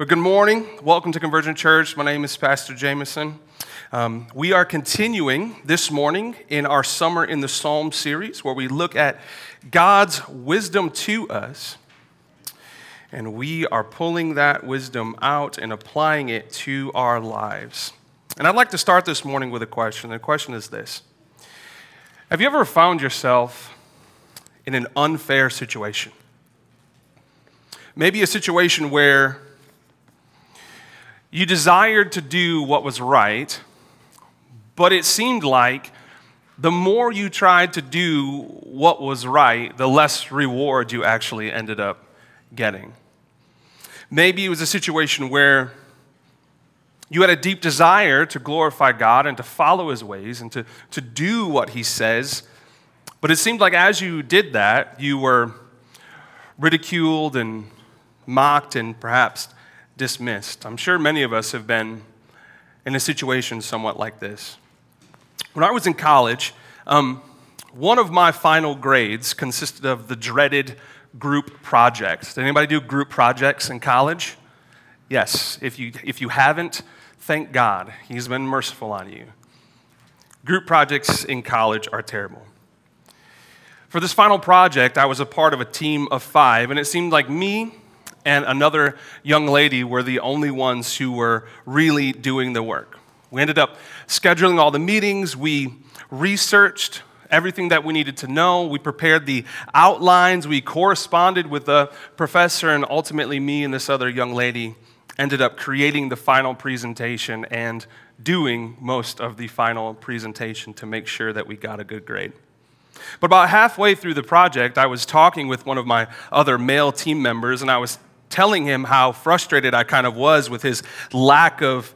But good morning. Welcome to Convergent Church. My name is Pastor Jamison. Um, we are continuing this morning in our Summer in the Psalm series where we look at God's wisdom to us. And we are pulling that wisdom out and applying it to our lives. And I'd like to start this morning with a question. The question is this Have you ever found yourself in an unfair situation? Maybe a situation where you desired to do what was right, but it seemed like the more you tried to do what was right, the less reward you actually ended up getting. Maybe it was a situation where you had a deep desire to glorify God and to follow his ways and to, to do what he says, but it seemed like as you did that, you were ridiculed and mocked and perhaps dismissed. I'm sure many of us have been in a situation somewhat like this. When I was in college, um, one of my final grades consisted of the dreaded group projects. Did anybody do group projects in college? Yes. If you, if you haven't, thank God. He's been merciful on you. Group projects in college are terrible. For this final project, I was a part of a team of five, and it seemed like me and another young lady were the only ones who were really doing the work. We ended up scheduling all the meetings, we researched everything that we needed to know, we prepared the outlines, we corresponded with the professor, and ultimately, me and this other young lady ended up creating the final presentation and doing most of the final presentation to make sure that we got a good grade. But about halfway through the project, I was talking with one of my other male team members, and I was telling him how frustrated I kind of was with his lack of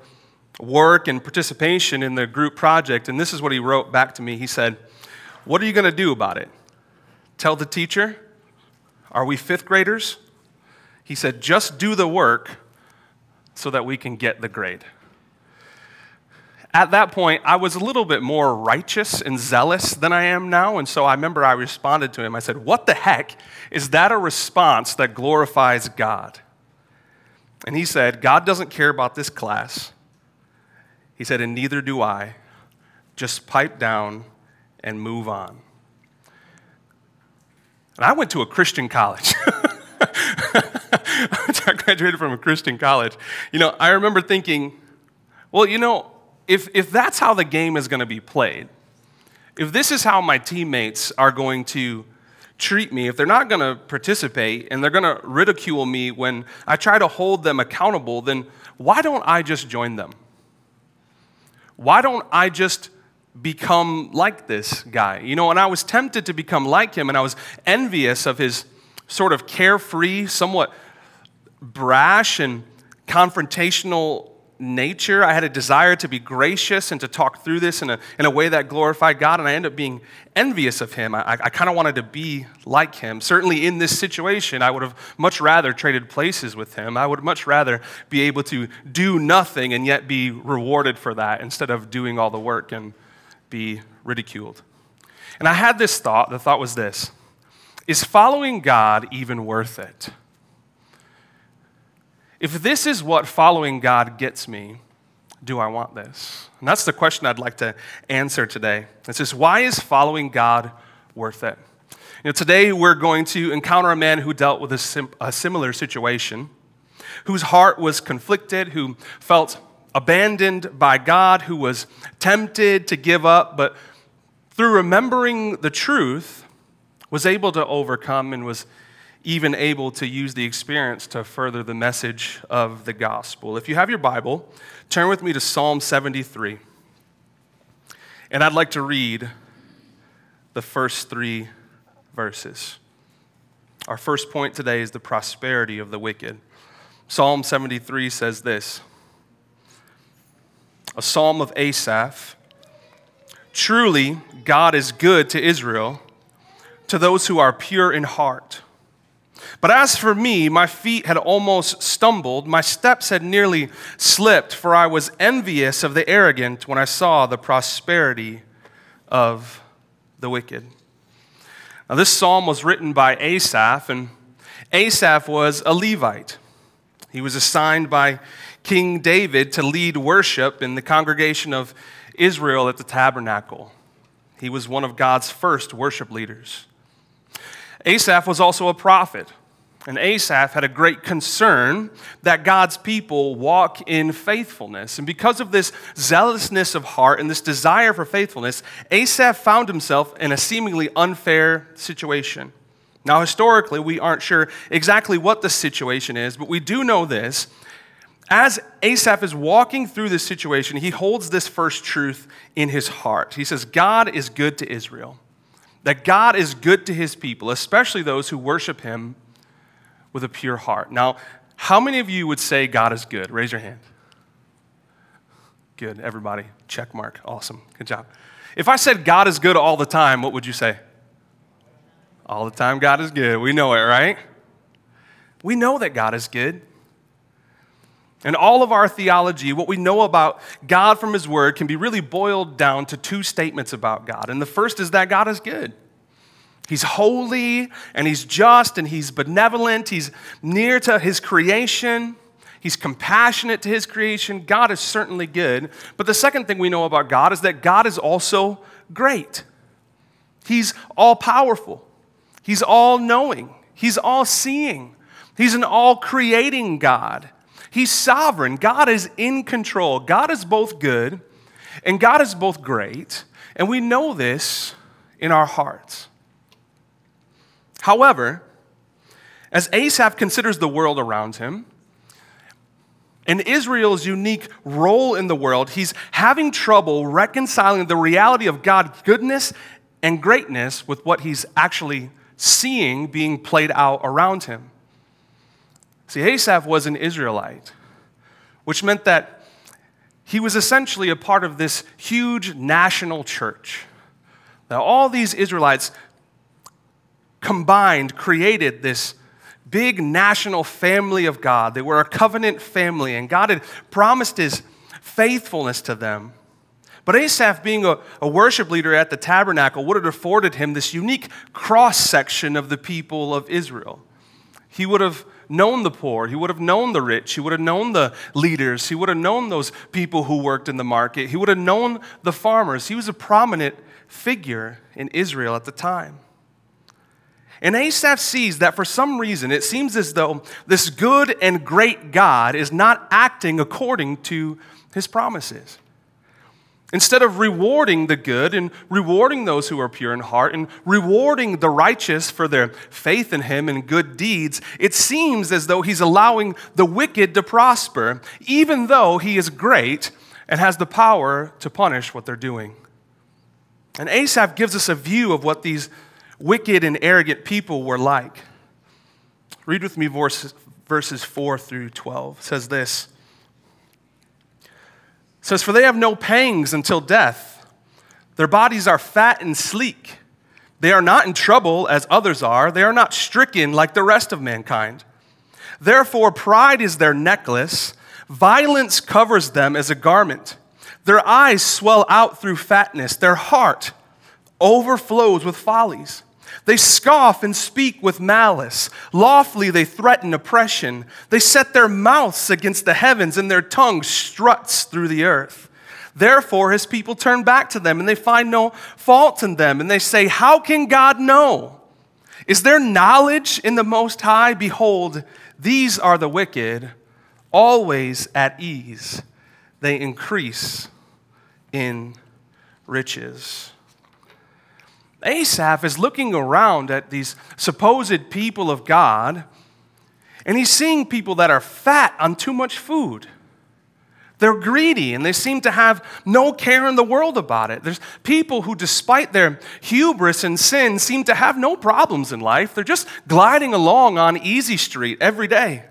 work and participation in the group project. And this is what he wrote back to me. He said, What are you going to do about it? Tell the teacher? Are we fifth graders? He said, Just do the work so that we can get the grade. At that point, I was a little bit more righteous and zealous than I am now. And so I remember I responded to him. I said, What the heck? Is that a response that glorifies God? And he said, God doesn't care about this class. He said, And neither do I. Just pipe down and move on. And I went to a Christian college. I graduated from a Christian college. You know, I remember thinking, well, you know, if, if that's how the game is going to be played, if this is how my teammates are going to treat me, if they're not going to participate and they're going to ridicule me when I try to hold them accountable, then why don't I just join them? Why don't I just become like this guy? You know, and I was tempted to become like him, and I was envious of his sort of carefree, somewhat brash and confrontational nature. I had a desire to be gracious and to talk through this in a, in a way that glorified God, and I ended up being envious of him. I, I kind of wanted to be like him. Certainly in this situation, I would have much rather traded places with him. I would much rather be able to do nothing and yet be rewarded for that instead of doing all the work and be ridiculed. And I had this thought. The thought was this Is following God even worth it? If this is what following God gets me, do I want this? And that's the question I'd like to answer today. It says, why is following God worth it? You know, today we're going to encounter a man who dealt with a, sim- a similar situation, whose heart was conflicted, who felt abandoned by God, who was tempted to give up, but through remembering the truth, was able to overcome and was even able to use the experience to further the message of the gospel. If you have your Bible, turn with me to Psalm 73. And I'd like to read the first three verses. Our first point today is the prosperity of the wicked. Psalm 73 says this a psalm of Asaph. Truly, God is good to Israel, to those who are pure in heart. But as for me, my feet had almost stumbled, my steps had nearly slipped, for I was envious of the arrogant when I saw the prosperity of the wicked. Now, this psalm was written by Asaph, and Asaph was a Levite. He was assigned by King David to lead worship in the congregation of Israel at the tabernacle. He was one of God's first worship leaders. Asaph was also a prophet. And Asaph had a great concern that God's people walk in faithfulness. And because of this zealousness of heart and this desire for faithfulness, Asaph found himself in a seemingly unfair situation. Now, historically, we aren't sure exactly what the situation is, but we do know this. As Asaph is walking through this situation, he holds this first truth in his heart. He says, God is good to Israel, that God is good to his people, especially those who worship him with a pure heart. Now, how many of you would say God is good? Raise your hand. Good, everybody. Check mark. Awesome. Good job. If I said God is good all the time, what would you say? All the time, God is good. We know it, right? We know that God is good. And all of our theology, what we know about God from His Word, can be really boiled down to two statements about God. And the first is that God is good. He's holy and he's just and he's benevolent. He's near to his creation. He's compassionate to his creation. God is certainly good. But the second thing we know about God is that God is also great. He's all powerful, He's all knowing, He's all seeing, He's an all creating God. He's sovereign. God is in control. God is both good and God is both great. And we know this in our hearts. However, as Asaph considers the world around him, and Israel's unique role in the world, he's having trouble reconciling the reality of God's goodness and greatness with what he's actually seeing being played out around him. See, Asaph was an Israelite, which meant that he was essentially a part of this huge national church. Now, all these Israelites combined created this big national family of God. They were a covenant family, and God had promised his faithfulness to them. But Asaph, being a, a worship leader at the tabernacle, would have afforded him this unique cross section of the people of Israel. He would have known the poor, he would have known the rich, he would have known the leaders, he would have known those people who worked in the market, he would have known the farmers. He was a prominent figure in Israel at the time. And Asaph sees that for some reason it seems as though this good and great God is not acting according to his promises. Instead of rewarding the good and rewarding those who are pure in heart and rewarding the righteous for their faith in him and good deeds, it seems as though he's allowing the wicked to prosper, even though he is great and has the power to punish what they're doing. And Asaph gives us a view of what these wicked and arrogant people were like. Read with me verses, verses 4 through 12. It says this. It says, For they have no pangs until death. Their bodies are fat and sleek. They are not in trouble as others are. They are not stricken like the rest of mankind. Therefore, pride is their necklace. Violence covers them as a garment. Their eyes swell out through fatness. Their heart overflows with follies. They scoff and speak with malice. Lawfully they threaten oppression. They set their mouths against the heavens, and their tongue struts through the earth. Therefore, his people turn back to them, and they find no fault in them. And they say, How can God know? Is there knowledge in the Most High? Behold, these are the wicked, always at ease. They increase in riches. Asaph is looking around at these supposed people of God, and he's seeing people that are fat on too much food. They're greedy and they seem to have no care in the world about it. There's people who, despite their hubris and sin, seem to have no problems in life. They're just gliding along on Easy Street every day.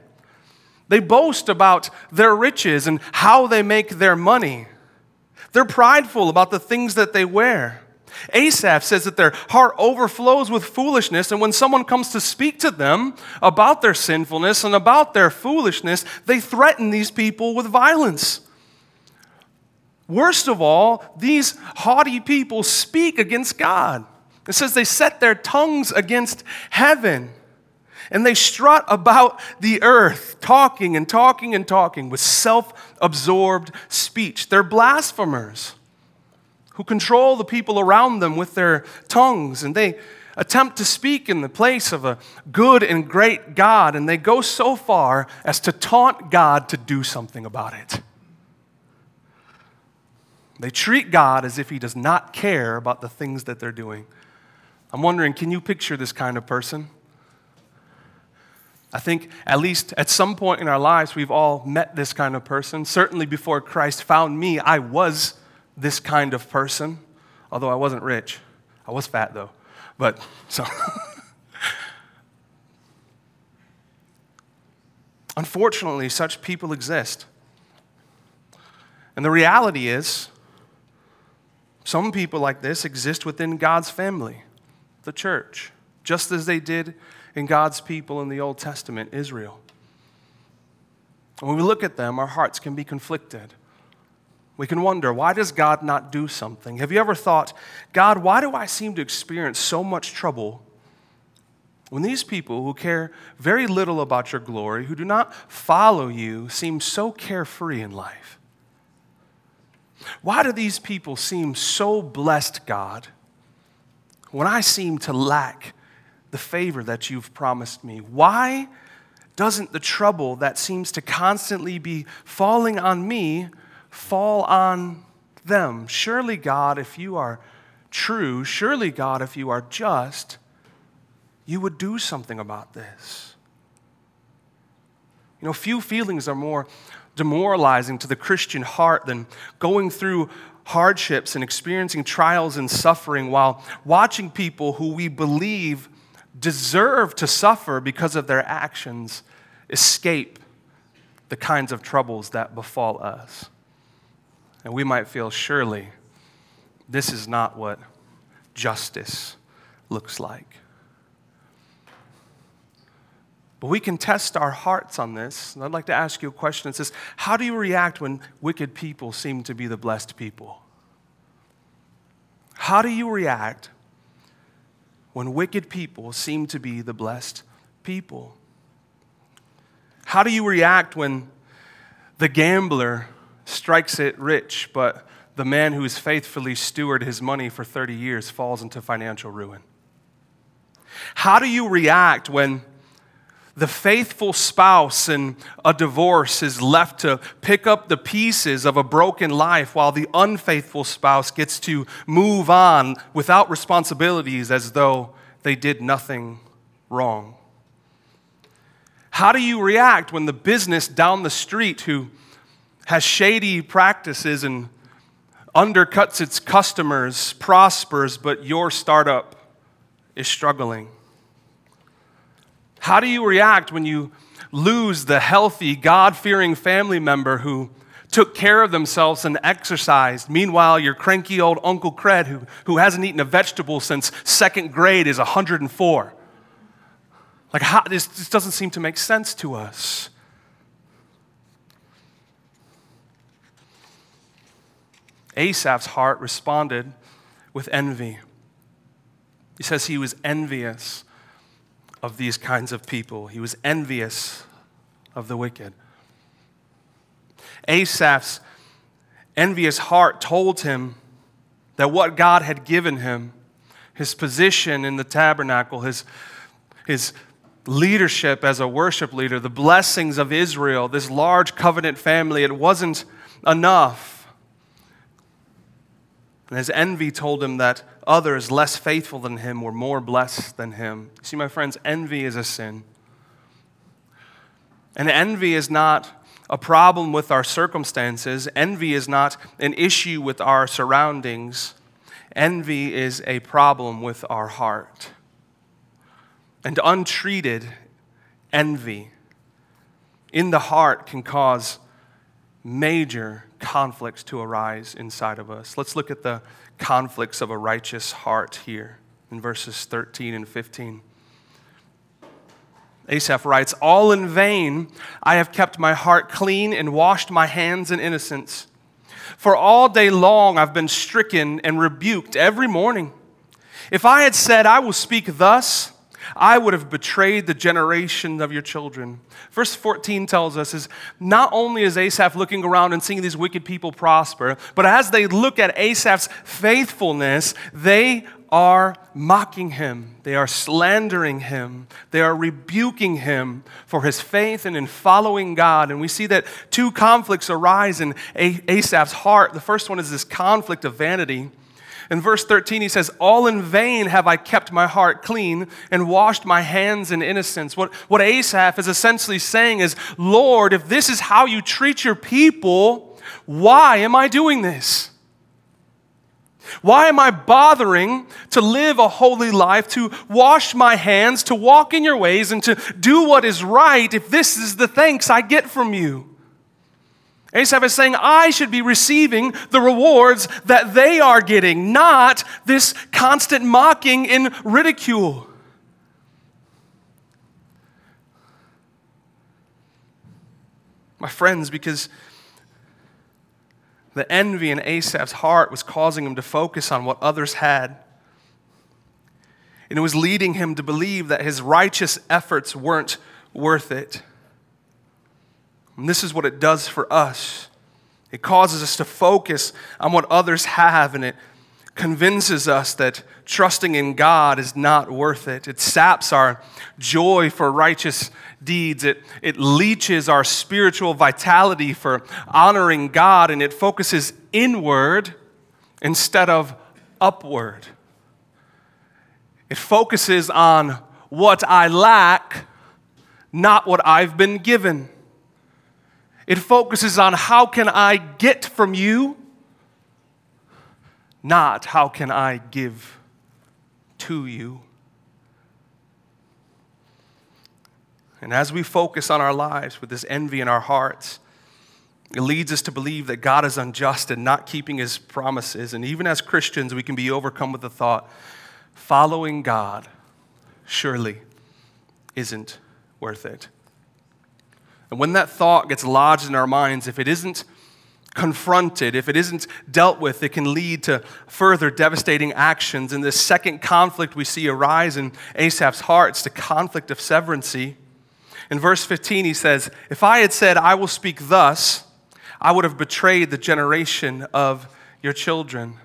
They boast about their riches and how they make their money. They're prideful about the things that they wear. Asaph says that their heart overflows with foolishness, and when someone comes to speak to them about their sinfulness and about their foolishness, they threaten these people with violence. Worst of all, these haughty people speak against God. It says they set their tongues against heaven. and they strut about the earth, talking and talking and talking with self absorbed speech. They're blasphemers who control the people around them with their tongues, and they attempt to speak in the place of a good and great God, and they go so far as to taunt God to do something about it. They treat God as if He does not care about the things that they're doing. I'm wondering, can you picture this kind of person? I think at least at some point in our lives, we've all met this kind of person. Certainly before Christ found me, I was this kind of person, although I wasn't rich. I was fat though. But so. Unfortunately, such people exist. And the reality is, some people like this exist within God's family, the church, just as they did in God's people in the Old Testament, Israel. When we look at them, our hearts can be conflicted. We can wonder, why does God not do something? Have you ever thought, God, why do I seem to experience so much trouble when these people who care very little about your glory, who do not follow you, seem so carefree in life? Why do these people seem so blessed, God, when I seem to lack the favor that you've promised me? Why doesn't the trouble that seems to constantly be falling on me fall on them. Surely, God, if you are true, surely, God, if you are just, you would do something about this. You know, few feelings are more demoralizing to the Christian heart than going through hardships and experiencing trials and suffering while watching people who we believe deserve to suffer because of their actions escape the kinds of troubles that befall us. And we might feel, surely, this is not what justice looks like. But we can test our hearts on this. And I'd like to ask you a question. It says, How do you react when wicked people seem to be the blessed people? How do you react when wicked people seem to be the blessed people? How do you react when the gambler strikes it rich, but the man who has faithfully stewarded his money for 30 years falls into financial ruin? How do you react when the faithful spouse in a divorce is left to pick up the pieces of a broken life while the unfaithful spouse gets to move on without responsibilities as though they did nothing wrong? How do you react when the business down the street who has shady practices and undercuts its customers, prospers, but your startup is struggling? How do you react when you lose the healthy, God fearing family member who took care of themselves and exercised? Meanwhile, your cranky old Uncle Cred, who, who hasn't eaten a vegetable since second grade, is 104. Like, how, this, this doesn't seem to make sense to us. Asaph's heart responded with envy. He says he was envious of these kinds of people, he was envious of the wicked. Asaph's envious heart told him that what God had given him, his position in the tabernacle, his, his leadership as a worship leader, the blessings of Israel, this large covenant family, it wasn't enough. And his envy told him that others less faithful than him were more blessed than him. See, my friends, envy is a sin. And envy is not a problem with our circumstances, envy is not an issue with our surroundings. Envy is a problem with our heart. And untreated envy in the heart can cause major conflicts to arise inside of us. Let's look at the conflicts of a righteous heart here in verses 13 and 15. Asaph writes, All in vain I have kept my heart clean and washed my hands in innocence. For all day long I've been stricken and rebuked every morning. If I had said, I will speak thus, I would have betrayed the generation of your children. Verse 14 tells us is not only is Asaph looking around and seeing these wicked people prosper, but as they look at Asaph's faithfulness, they are mocking him. They are slandering him. They are rebuking him for his faith and in following God. And we see that two conflicts arise in Asaph's heart. The first one is this conflict of vanity. In verse 13, he says, All in vain have I kept my heart clean and washed my hands in innocence. What, what Asaph is essentially saying is, Lord, if this is how you treat your people, why am I doing this? Why am I bothering to live a holy life, to wash my hands, to walk in your ways, and to do what is right if this is the thanks I get from you? Asaph is saying, I should be receiving the rewards that they are getting, not this constant mocking and ridicule. My friends, because the envy in Asaph's heart was causing him to focus on what others had. And it was leading him to believe that his righteous efforts weren't worth it. And this is what it does for us it causes us to focus on what others have, and it convinces us that trusting in God is not worth it. It saps our joy for righteous deeds. It, it leeches our spiritual vitality for honoring God, and it focuses inward instead of upward. It focuses on what I lack, not what I've been given. It focuses on how can I get from you, not how can I give to you. And as we focus on our lives with this envy in our hearts, it leads us to believe that God is unjust and not keeping his promises. And even as Christians, we can be overcome with the thought following God surely isn't worth it. And when that thought gets lodged in our minds, if it isn't confronted, if it isn't dealt with, it can lead to further devastating actions. And this second conflict we see arise in Asaph's heart, it's the conflict of severancy. In verse 15, he says, If I had said, I will speak thus, I would have betrayed the generation of your children.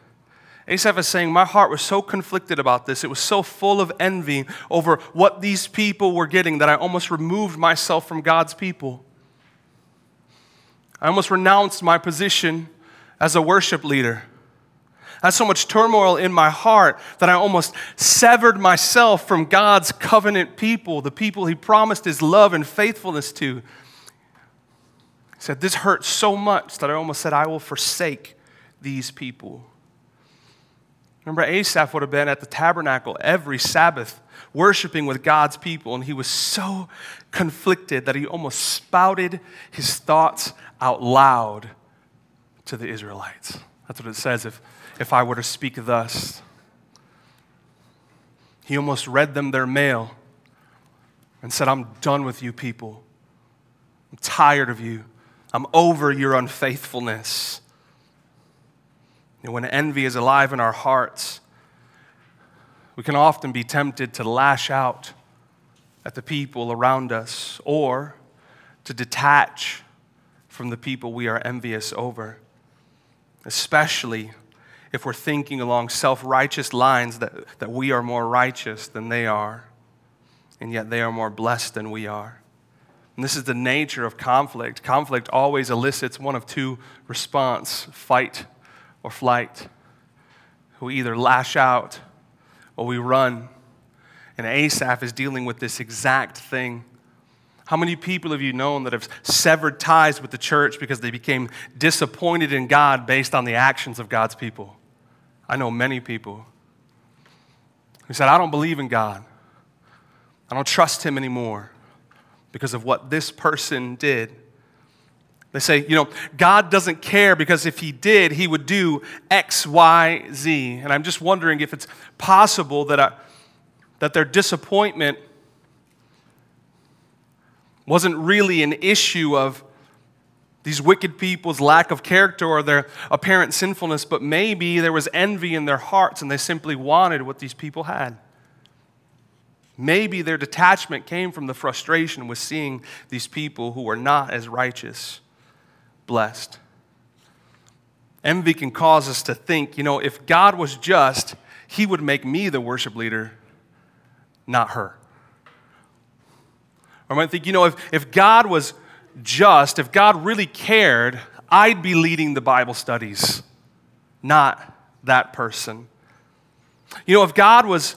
Asaph is saying, My heart was so conflicted about this. It was so full of envy over what these people were getting that I almost removed myself from God's people. I almost renounced my position as a worship leader. I had so much turmoil in my heart that I almost severed myself from God's covenant people, the people He promised His love and faithfulness to. He said, This hurt so much that I almost said, I will forsake these people. Remember, Asaph would have been at the tabernacle every Sabbath, worshiping with God's people, and he was so conflicted that he almost spouted his thoughts out loud to the Israelites. That's what it says if, if I were to speak thus. He almost read them their mail and said, I'm done with you people. I'm tired of you. I'm over your unfaithfulness. And when envy is alive in our hearts, we can often be tempted to lash out at the people around us or to detach from the people we are envious over, especially if we're thinking along self righteous lines that, that we are more righteous than they are, and yet they are more blessed than we are. And this is the nature of conflict. Conflict always elicits one of two response fight or flight. We either lash out or we run. And Asaph is dealing with this exact thing. How many people have you known that have severed ties with the church because they became disappointed in God based on the actions of God's people? I know many people who said, I don't believe in God. I don't trust Him anymore because of what this person did. They say, you know, God doesn't care because if He did, He would do X, Y, Z. And I'm just wondering if it's possible that, I, that their disappointment wasn't really an issue of these wicked people's lack of character or their apparent sinfulness, but maybe there was envy in their hearts and they simply wanted what these people had. Maybe their detachment came from the frustration with seeing these people who were not as righteous blessed. Envy can cause us to think, you know, if God was just, he would make me the worship leader, not her. Or I might think, you know, if, if God was just, if God really cared, I'd be leading the Bible studies, not that person. You know, if God was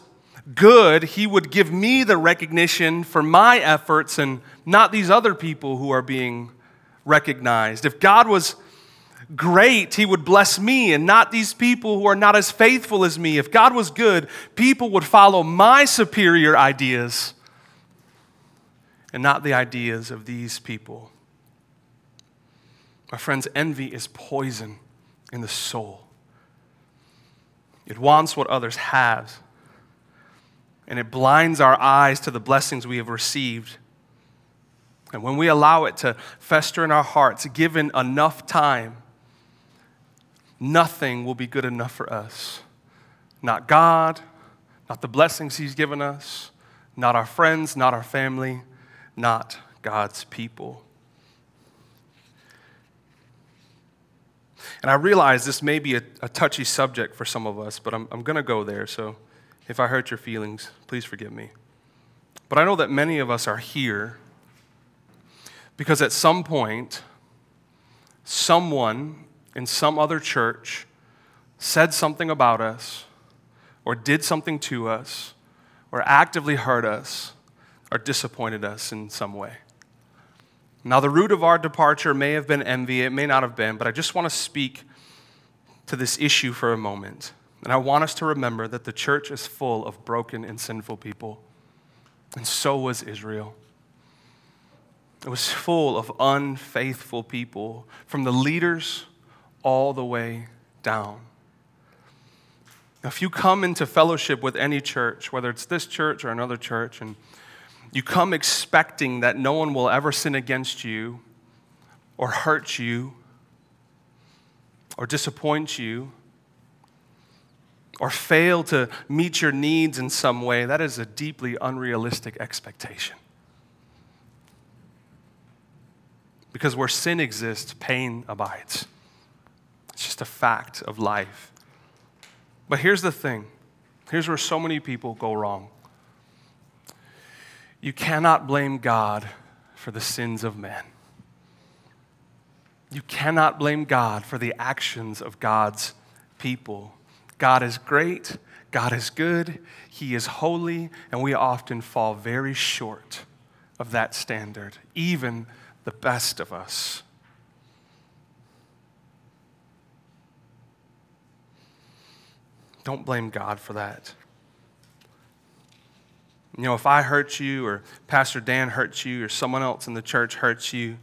good, He would give me the recognition for my efforts and not these other people who are being recognized. If God was great, He would bless me and not these people who are not as faithful as me. If God was good, people would follow my superior ideas and not the ideas of these people. My friends, envy is poison in the soul. It wants what others have, and it blinds our eyes to the blessings we have received. And when we allow it to fester in our hearts, given enough time, nothing will be good enough for us. Not God, not the blessings He's given us, not our friends, not our family, not God's people. And I realize this may be a, a touchy subject for some of us, but I'm, I'm going to go there. So if I hurt your feelings, please forgive me. But I know that many of us are here because at some point, someone in some other church said something about us, or did something to us, or actively hurt us, or disappointed us in some way. Now, the root of our departure may have been envy, it may not have been, but I just want to speak to this issue for a moment. And I want us to remember that the church is full of broken and sinful people, and so was Israel. It was full of unfaithful people, from the leaders all the way down. If you come into fellowship with any church, whether it's this church or another church, and you come expecting that no one will ever sin against you or hurt you or disappoint you or fail to meet your needs in some way, that is a deeply unrealistic expectation. Because where sin exists, pain abides. It's just a fact of life. But here's the thing here's where so many people go wrong. You cannot blame God for the sins of men. You cannot blame God for the actions of God's people. God is great, God is good, He is holy, and we often fall very short of that standard, even the best of us. Don't blame God for that. You know, if I hurt you, or Pastor Dan hurts you, or someone else in the church hurts you,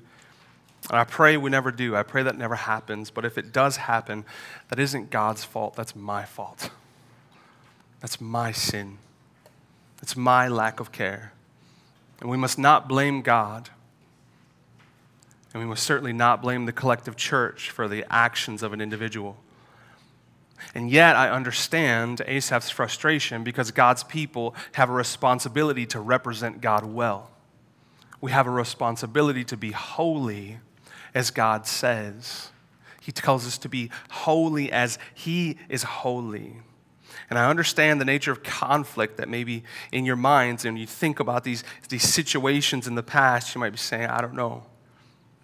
I pray we never do. I pray that never happens. But if it does happen, that isn't God's fault. That's my fault. That's my sin. It's my lack of care. And we must not blame God. And we must certainly not blame the collective church for the actions of an individual. And yet, I understand Asaph's frustration because God's people have a responsibility to represent God well. We have a responsibility to be holy as God says. He tells us to be holy as He is holy. And I understand the nature of conflict that maybe in your minds, and you think about these, these situations in the past, you might be saying, I don't know.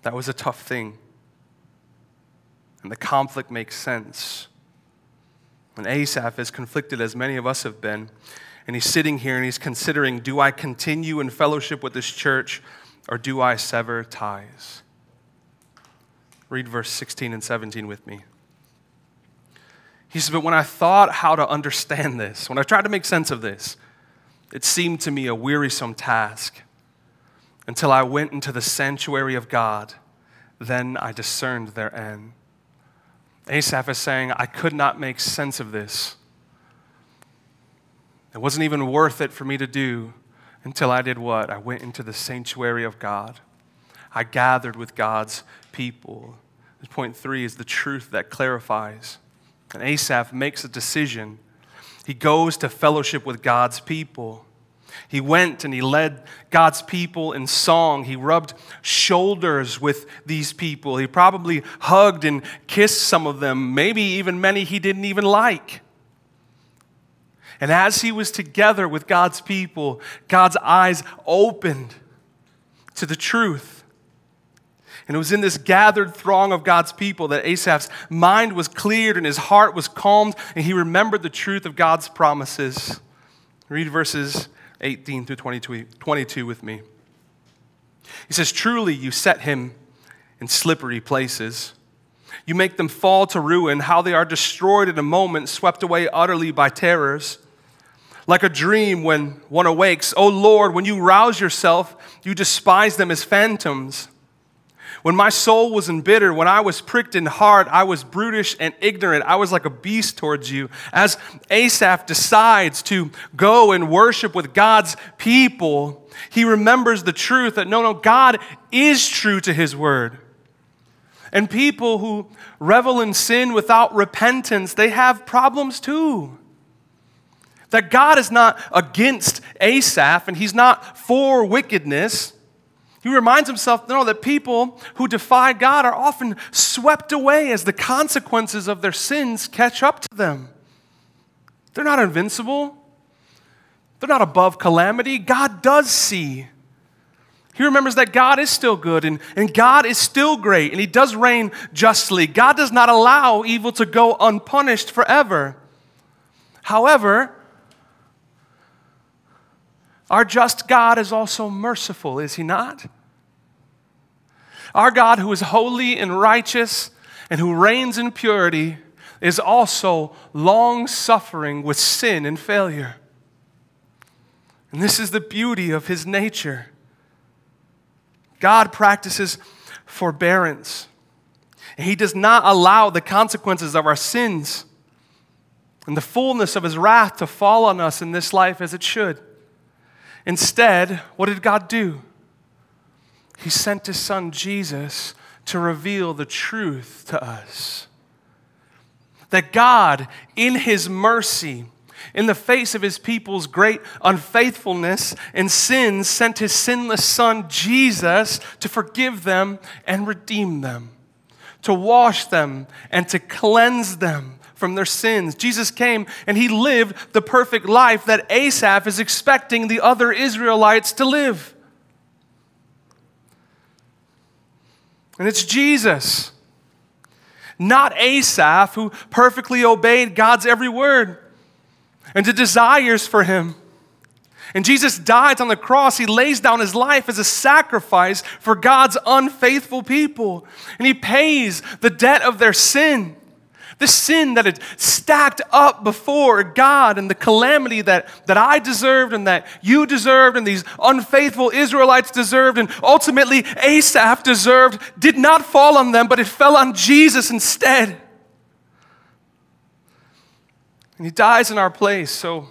That was a tough thing. And the conflict makes sense. And Asaph is conflicted as many of us have been. And he's sitting here and he's considering do I continue in fellowship with this church or do I sever ties? Read verse 16 and 17 with me. He says, But when I thought how to understand this, when I tried to make sense of this, it seemed to me a wearisome task until I went into the sanctuary of God. Then I discerned their end. Asaph is saying, I could not make sense of this. It wasn't even worth it for me to do until I did what? I went into the sanctuary of God. I gathered with God's people. Point three is the truth that clarifies. And Asaph makes a decision. He goes to fellowship with God's people. He went and he led God's people in song. He rubbed shoulders with these people. He probably hugged and kissed some of them, maybe even many he didn't even like. And as he was together with God's people, God's eyes opened to the truth. And it was in this gathered throng of God's people that Asaph's mind was cleared and his heart was calmed, and he remembered the truth of God's promises. Read verses 18 through 22, 22 with me. He says, Truly, you set him in slippery places. You make them fall to ruin, how they are destroyed in a moment, swept away utterly by terrors. Like a dream when one awakes, O oh Lord, when you rouse yourself, you despise them as phantoms. When my soul was embittered, when I was pricked in heart, I was brutish and ignorant. I was like a beast towards you. As Asaph decides to go and worship with God's people, he remembers the truth that no, no, God is true to his word. And people who revel in sin without repentance, they have problems too. That God is not against Asaph and he's not for wickedness. He reminds himself no, that people who defy God are often swept away as the consequences of their sins catch up to them. They're not invincible, they're not above calamity. God does see. He remembers that God is still good and, and God is still great and He does reign justly. God does not allow evil to go unpunished forever. However, our just God is also merciful, is He not? Our God, who is holy and righteous and who reigns in purity, is also long suffering with sin and failure. And this is the beauty of His nature. God practices forbearance. And he does not allow the consequences of our sins and the fullness of his wrath to fall on us in this life as it should. Instead, what did God do? He sent his son Jesus to reveal the truth to us. That God, in his mercy, in the face of his people's great unfaithfulness and sins, sent his sinless son Jesus to forgive them and redeem them, to wash them and to cleanse them from their sins. Jesus came and he lived the perfect life that Asaph is expecting the other Israelites to live. And it's Jesus, not Asaph, who perfectly obeyed God's every word and the desires for him. And Jesus dies on the cross. He lays down his life as a sacrifice for God's unfaithful people. And he pays the debt of their sin. The sin that had stacked up before God and the calamity that, that I deserved and that you deserved and these unfaithful Israelites deserved and ultimately Asaph deserved did not fall on them, but it fell on Jesus instead. And he dies in our place so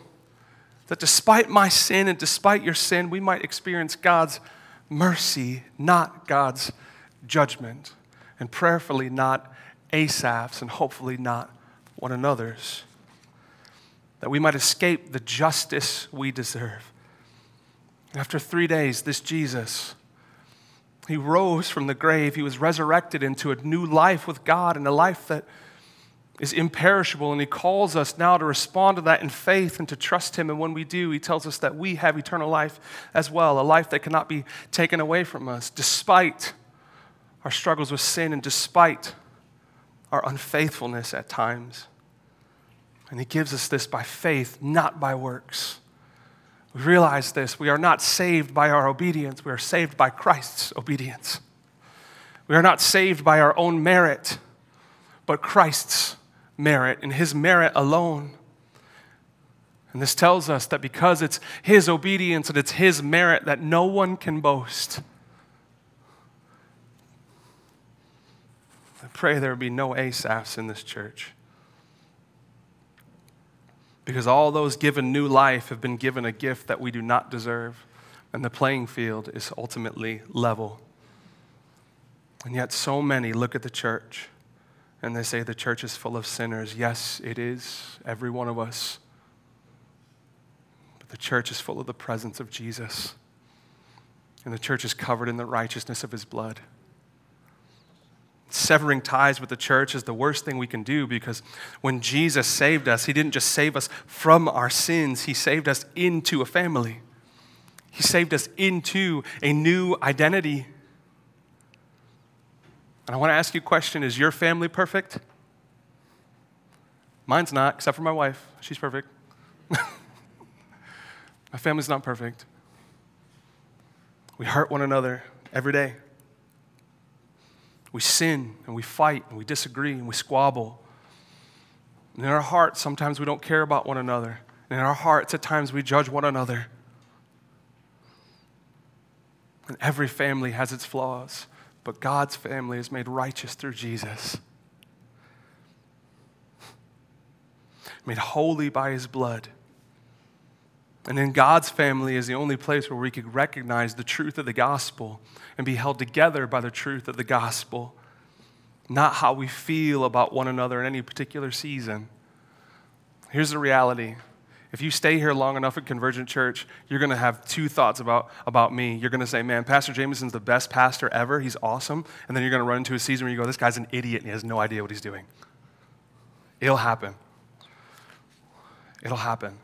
that despite my sin and despite your sin, we might experience God's mercy, not God's judgment, and prayerfully not Asaph's and hopefully not one another's. That we might escape the justice we deserve. After three days, this Jesus, he rose from the grave. He was resurrected into a new life with God and a life that is imperishable. And he calls us now to respond to that in faith and to trust him. And when we do, he tells us that we have eternal life as well, a life that cannot be taken away from us, despite our struggles with sin and despite our unfaithfulness at times. And He gives us this by faith, not by works. We realize this. We are not saved by our obedience, we are saved by Christ's obedience. We are not saved by our own merit, but Christ's merit and His merit alone. And this tells us that because it's His obedience and it's His merit, that no one can boast. Pray there would be no Asaphs in this church. Because all those given new life have been given a gift that we do not deserve, and the playing field is ultimately level. And yet, so many look at the church and they say the church is full of sinners. Yes, it is, every one of us. But The church is full of the presence of Jesus, and the church is covered in the righteousness of his blood. Severing ties with the church is the worst thing we can do because when Jesus saved us, he didn't just save us from our sins, he saved us into a family. He saved us into a new identity. And I want to ask you a question Is your family perfect? Mine's not, except for my wife. She's perfect. my family's not perfect. We hurt one another every day. We sin and we fight and we disagree and we squabble. And in our hearts, sometimes we don't care about one another. And in our hearts, at times, we judge one another. And every family has its flaws, but God's family is made righteous through Jesus. made holy by his blood. And in God's family is the only place where we could recognize the truth of the gospel and be held together by the truth of the gospel, not how we feel about one another in any particular season. Here's the reality. If you stay here long enough at Convergent Church, you're going to have two thoughts about, about me. You're going to say, man, Pastor Jamison's the best pastor ever. He's awesome. And then you're going to run into a season where you go, this guy's an idiot and he has no idea what he's doing. It'll happen. It'll happen.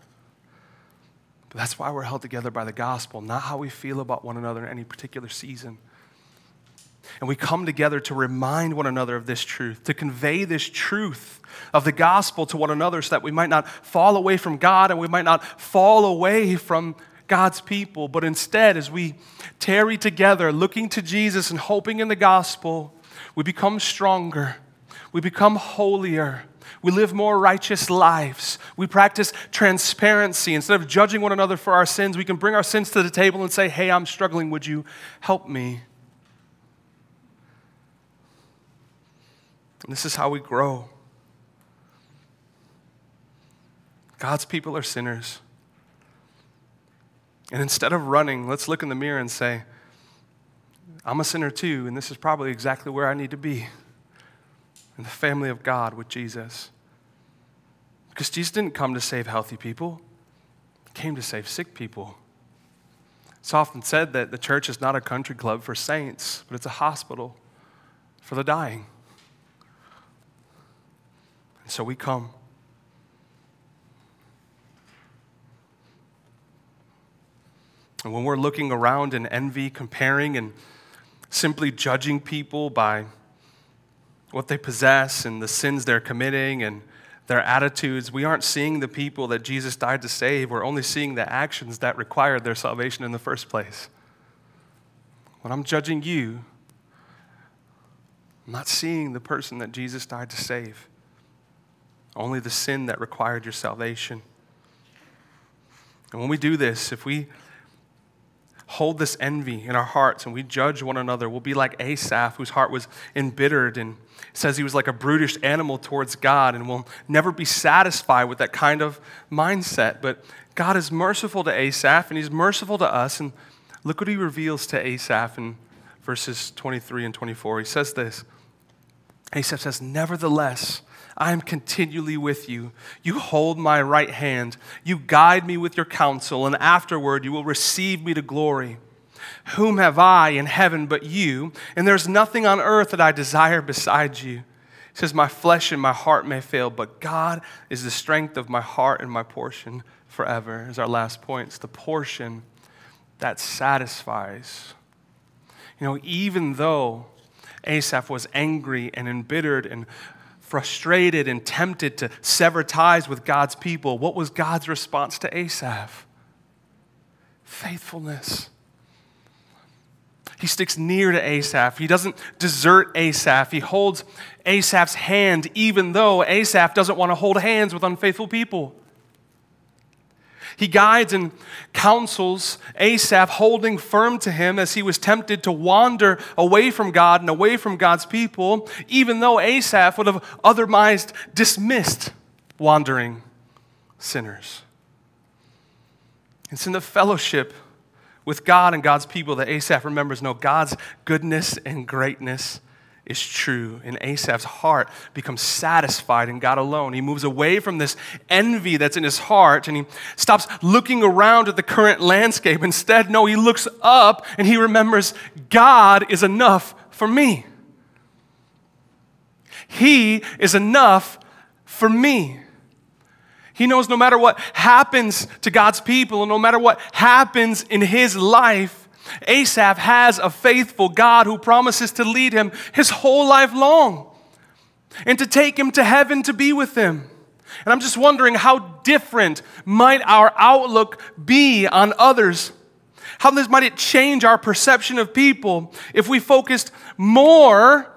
But that's why we're held together by the gospel, not how we feel about one another in any particular season. And we come together to remind one another of this truth, to convey this truth of the gospel to one another so that we might not fall away from God and we might not fall away from God's people, but instead, as we tarry together, looking to Jesus and hoping in the gospel, we become stronger, we become holier, we live more righteous lives. We practice transparency. Instead of judging one another for our sins, we can bring our sins to the table and say, Hey, I'm struggling. Would you help me? And this is how we grow. God's people are sinners. And instead of running, let's look in the mirror and say, I'm a sinner too, and this is probably exactly where I need to be in the family of God with Jesus. Because Jesus didn't come to save healthy people, he came to save sick people. It's often said that the church is not a country club for saints, but it's a hospital for the dying. And so we come. And when we're looking around in envy, comparing, and simply judging people by what they possess and the sins they're committing and their attitudes, we aren't seeing the people that Jesus died to save. We're only seeing the actions that required their salvation in the first place. When I'm judging you, I'm not seeing the person that Jesus died to save, only the sin that required your salvation. And when we do this, if we hold this envy in our hearts and we judge one another. We'll be like Asaph, whose heart was embittered and says he was like a brutish animal towards God and will never be satisfied with that kind of mindset. But God is merciful to Asaph and he's merciful to us. And look what he reveals to Asaph in verses 23 and 24. He says this Asaph says, Nevertheless, I am continually with you. You hold my right hand. You guide me with your counsel, and afterward you will receive me to glory. Whom have I in heaven but you? And there's nothing on earth that I desire besides you. He says, My flesh and my heart may fail, but God is the strength of my heart and my portion forever. Is our last point. It's the portion that satisfies. You know, even though Asaph was angry and embittered and frustrated and tempted to sever ties with God's people, what was God's response to Asaph? Faithfulness. He sticks near to Asaph. He doesn't desert Asaph. He holds Asaph's hand, even though Asaph doesn't want to hold hands with unfaithful people. He guides and counsels Asaph, holding firm to him as he was tempted to wander away from God and away from God's people, even though Asaph would have otherwise dismissed wandering sinners. It's in the fellowship with God and God's people that Asaph remembers no, God's goodness and greatness is true. And Asaph's heart becomes satisfied in God alone. He moves away from this envy that's in his heart and he stops looking around at the current landscape. Instead, no, he looks up and he remembers God is enough for me. He is enough for me. He knows no matter what happens to God's people no matter what happens in his life, Asaph has a faithful God who promises to lead him his whole life long and to take him to heaven to be with him. And I'm just wondering how different might our outlook be on others? How this might it change our perception of people if we focused more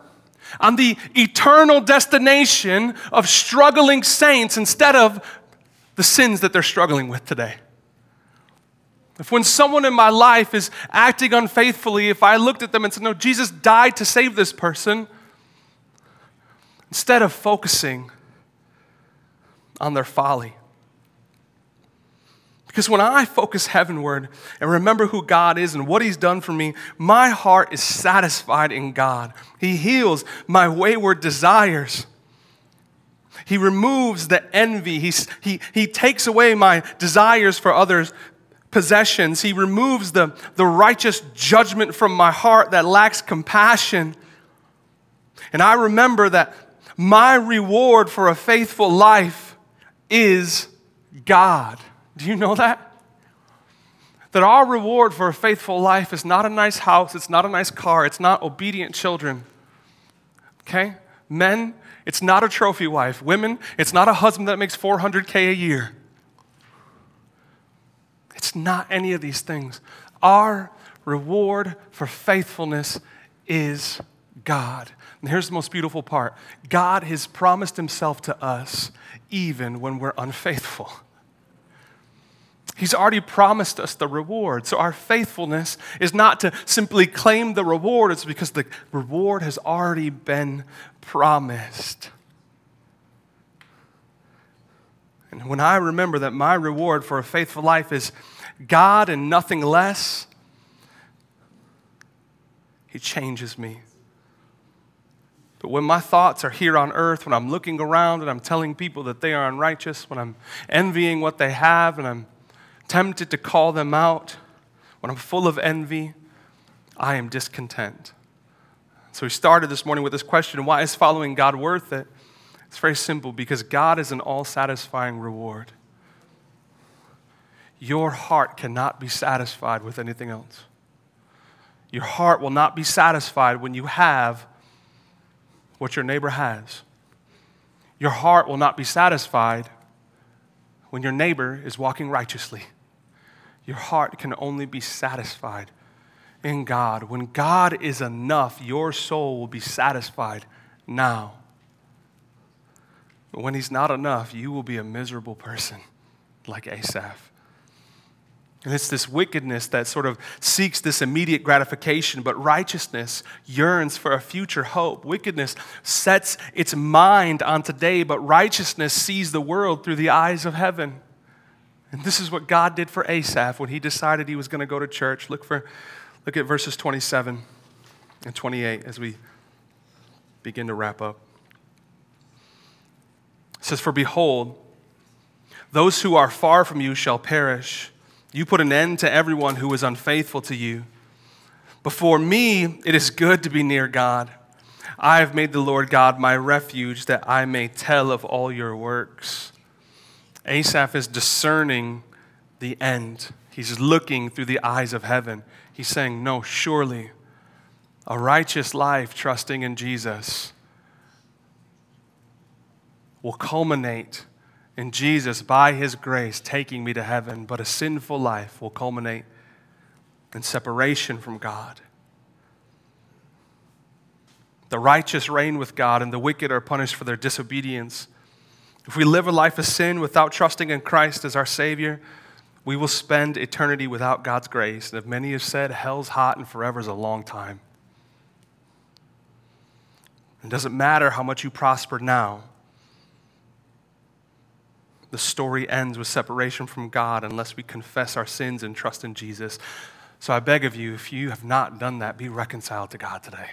on the eternal destination of struggling saints instead of the sins that they're struggling with today? If when someone in my life is acting unfaithfully, if I looked at them and said, No, Jesus died to save this person, instead of focusing on their folly. Because when I focus heavenward and remember who God is and what He's done for me, my heart is satisfied in God. He heals my wayward desires. He removes the envy. He, he, he takes away my desires for others possessions. He removes the, the righteous judgment from my heart that lacks compassion. And I remember that my reward for a faithful life is God. Do you know that? That our reward for a faithful life is not a nice house, it's not a nice car, it's not obedient children. Okay? Men, it's not a trophy wife. Women, it's not a husband that makes 400K a year. It's not any of these things. Our reward for faithfulness is God. And here's the most beautiful part God has promised Himself to us even when we're unfaithful. He's already promised us the reward. So our faithfulness is not to simply claim the reward, it's because the reward has already been promised. And when I remember that my reward for a faithful life is God and nothing less, He changes me. But when my thoughts are here on earth, when I'm looking around and I'm telling people that they are unrighteous, when I'm envying what they have and I'm tempted to call them out, when I'm full of envy, I am discontent. So we started this morning with this question why is following God worth it? It's very simple because God is an all satisfying reward. Your heart cannot be satisfied with anything else. Your heart will not be satisfied when you have what your neighbor has. Your heart will not be satisfied when your neighbor is walking righteously. Your heart can only be satisfied in God. When God is enough, your soul will be satisfied now. But when He's not enough, you will be a miserable person like Asaph. And it's this wickedness that sort of seeks this immediate gratification, but righteousness yearns for a future hope. Wickedness sets its mind on today, but righteousness sees the world through the eyes of heaven. And this is what God did for Asaph when he decided he was going to go to church. Look, for, look at verses 27 and 28 as we begin to wrap up. It says, For behold, those who are far from you shall perish. You put an end to everyone who is unfaithful to you. Before me, it is good to be near God. I have made the Lord God my refuge that I may tell of all your works. Asaph is discerning the end. He's looking through the eyes of heaven. He's saying, No, surely a righteous life trusting in Jesus will culminate in Jesus, by His grace, taking me to heaven, but a sinful life will culminate in separation from God. The righteous reign with God, and the wicked are punished for their disobedience. If we live a life of sin without trusting in Christ as our Savior, we will spend eternity without God's grace. And if many have said, hell's hot and forever is a long time. It doesn't matter how much you prosper now the story ends with separation from God unless we confess our sins and trust in Jesus. So I beg of you, if you have not done that, be reconciled to God today.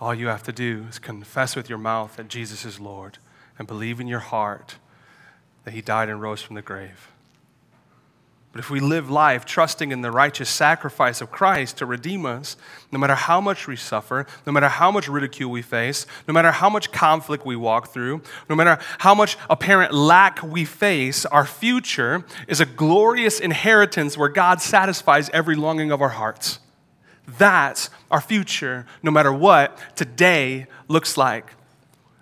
All you have to do is confess with your mouth that Jesus is Lord and believe in your heart that he died and rose from the grave. But if we live life trusting in the righteous sacrifice of Christ to redeem us, no matter how much we suffer, no matter how much ridicule we face, no matter how much conflict we walk through, no matter how much apparent lack we face, our future is a glorious inheritance where God satisfies every longing of our hearts. That's our future, no matter what today looks like.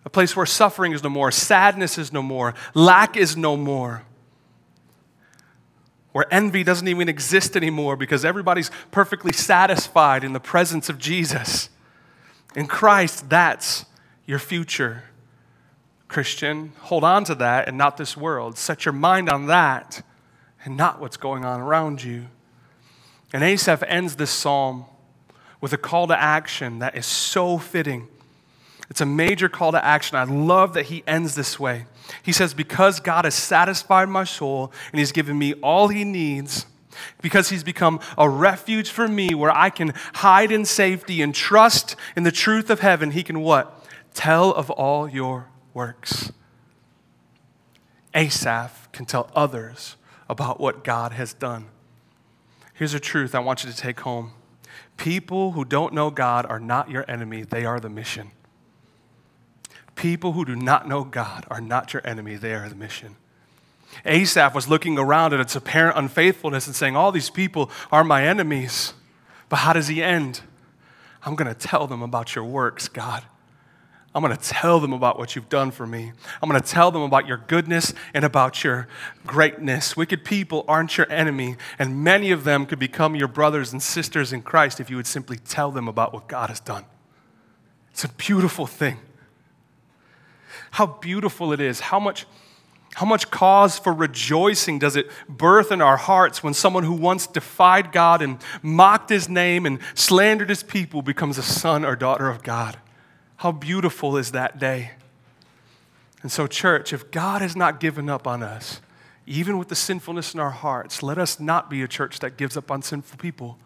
A place where suffering is no more, sadness is no more, lack is no more where envy doesn't even exist anymore because everybody's perfectly satisfied in the presence of Jesus. In Christ, that's your future. Christian, hold on to that and not this world. Set your mind on that and not what's going on around you. And Asaph ends this psalm with a call to action that is so fitting. It's a major call to action. I love that he ends this way. He says, Because God has satisfied my soul and He's given me all He needs, because He's become a refuge for me where I can hide in safety and trust in the truth of heaven, He can what? Tell of all your works. Asaph can tell others about what God has done. Here's a truth I want you to take home people who don't know God are not your enemy, they are the mission. People who do not know God are not your enemy, they are the mission. Asaph was looking around at its apparent unfaithfulness and saying, All these people are my enemies. But how does he end? I'm going to tell them about your works, God. I'm going to tell them about what you've done for me. I'm going to tell them about your goodness and about your greatness. Wicked people aren't your enemy, and many of them could become your brothers and sisters in Christ if you would simply tell them about what God has done. It's a beautiful thing how beautiful it is, how much, how much cause for rejoicing does it birth in our hearts when someone who once defied God and mocked his name and slandered his people becomes a son or daughter of God. How beautiful is that day? And so, church, if God has not given up on us, even with the sinfulness in our hearts, let us not be a church that gives up on sinful people.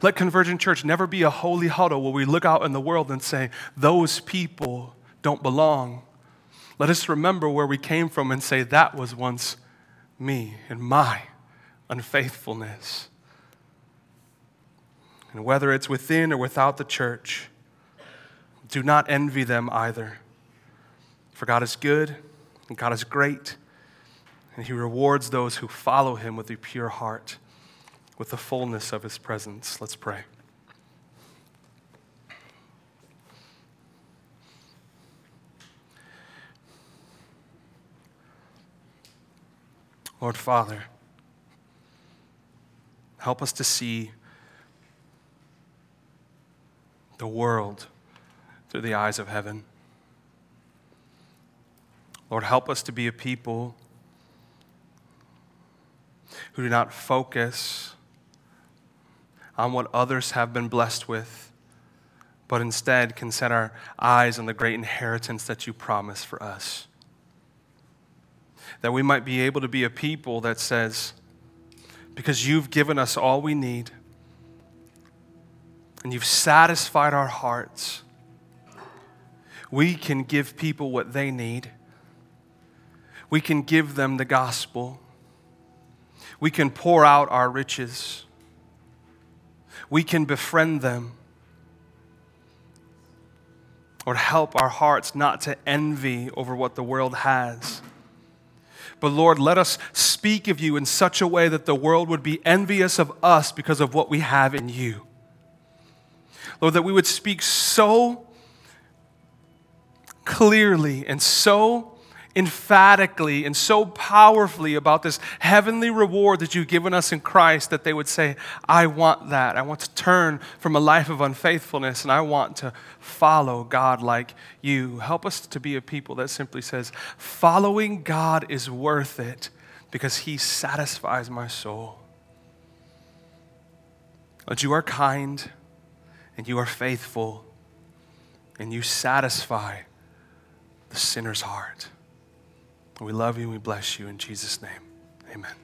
Let Convergent Church never be a holy huddle where we look out in the world and say, those people don't belong. Let us remember where we came from and say, that was once me and my unfaithfulness. And whether it's within or without the church, do not envy them either. For God is good and God is great, and He rewards those who follow Him with a pure heart, with the fullness of His presence. Let's pray. Lord Father, help us to see the world through the eyes of heaven. Lord, help us to be a people who do not focus on what others have been blessed with, but instead can set our eyes on the great inheritance that you promise for us that we might be able to be a people that says, because you've given us all we need and you've satisfied our hearts, we can give people what they need. We can give them the gospel. We can pour out our riches. We can befriend them. Or help our hearts not to envy over what the world has but Lord, let us speak of you in such a way that the world would be envious of us because of what we have in you. Lord, that we would speak so clearly and so emphatically and so powerfully about this heavenly reward that you've given us in Christ that they would say, I want that. I want to turn from a life of unfaithfulness and I want to follow God like you. Help us to be a people that simply says, following God is worth it because he satisfies my soul. But you are kind and you are faithful and you satisfy the sinner's heart. We love you and we bless you in Jesus' name. Amen.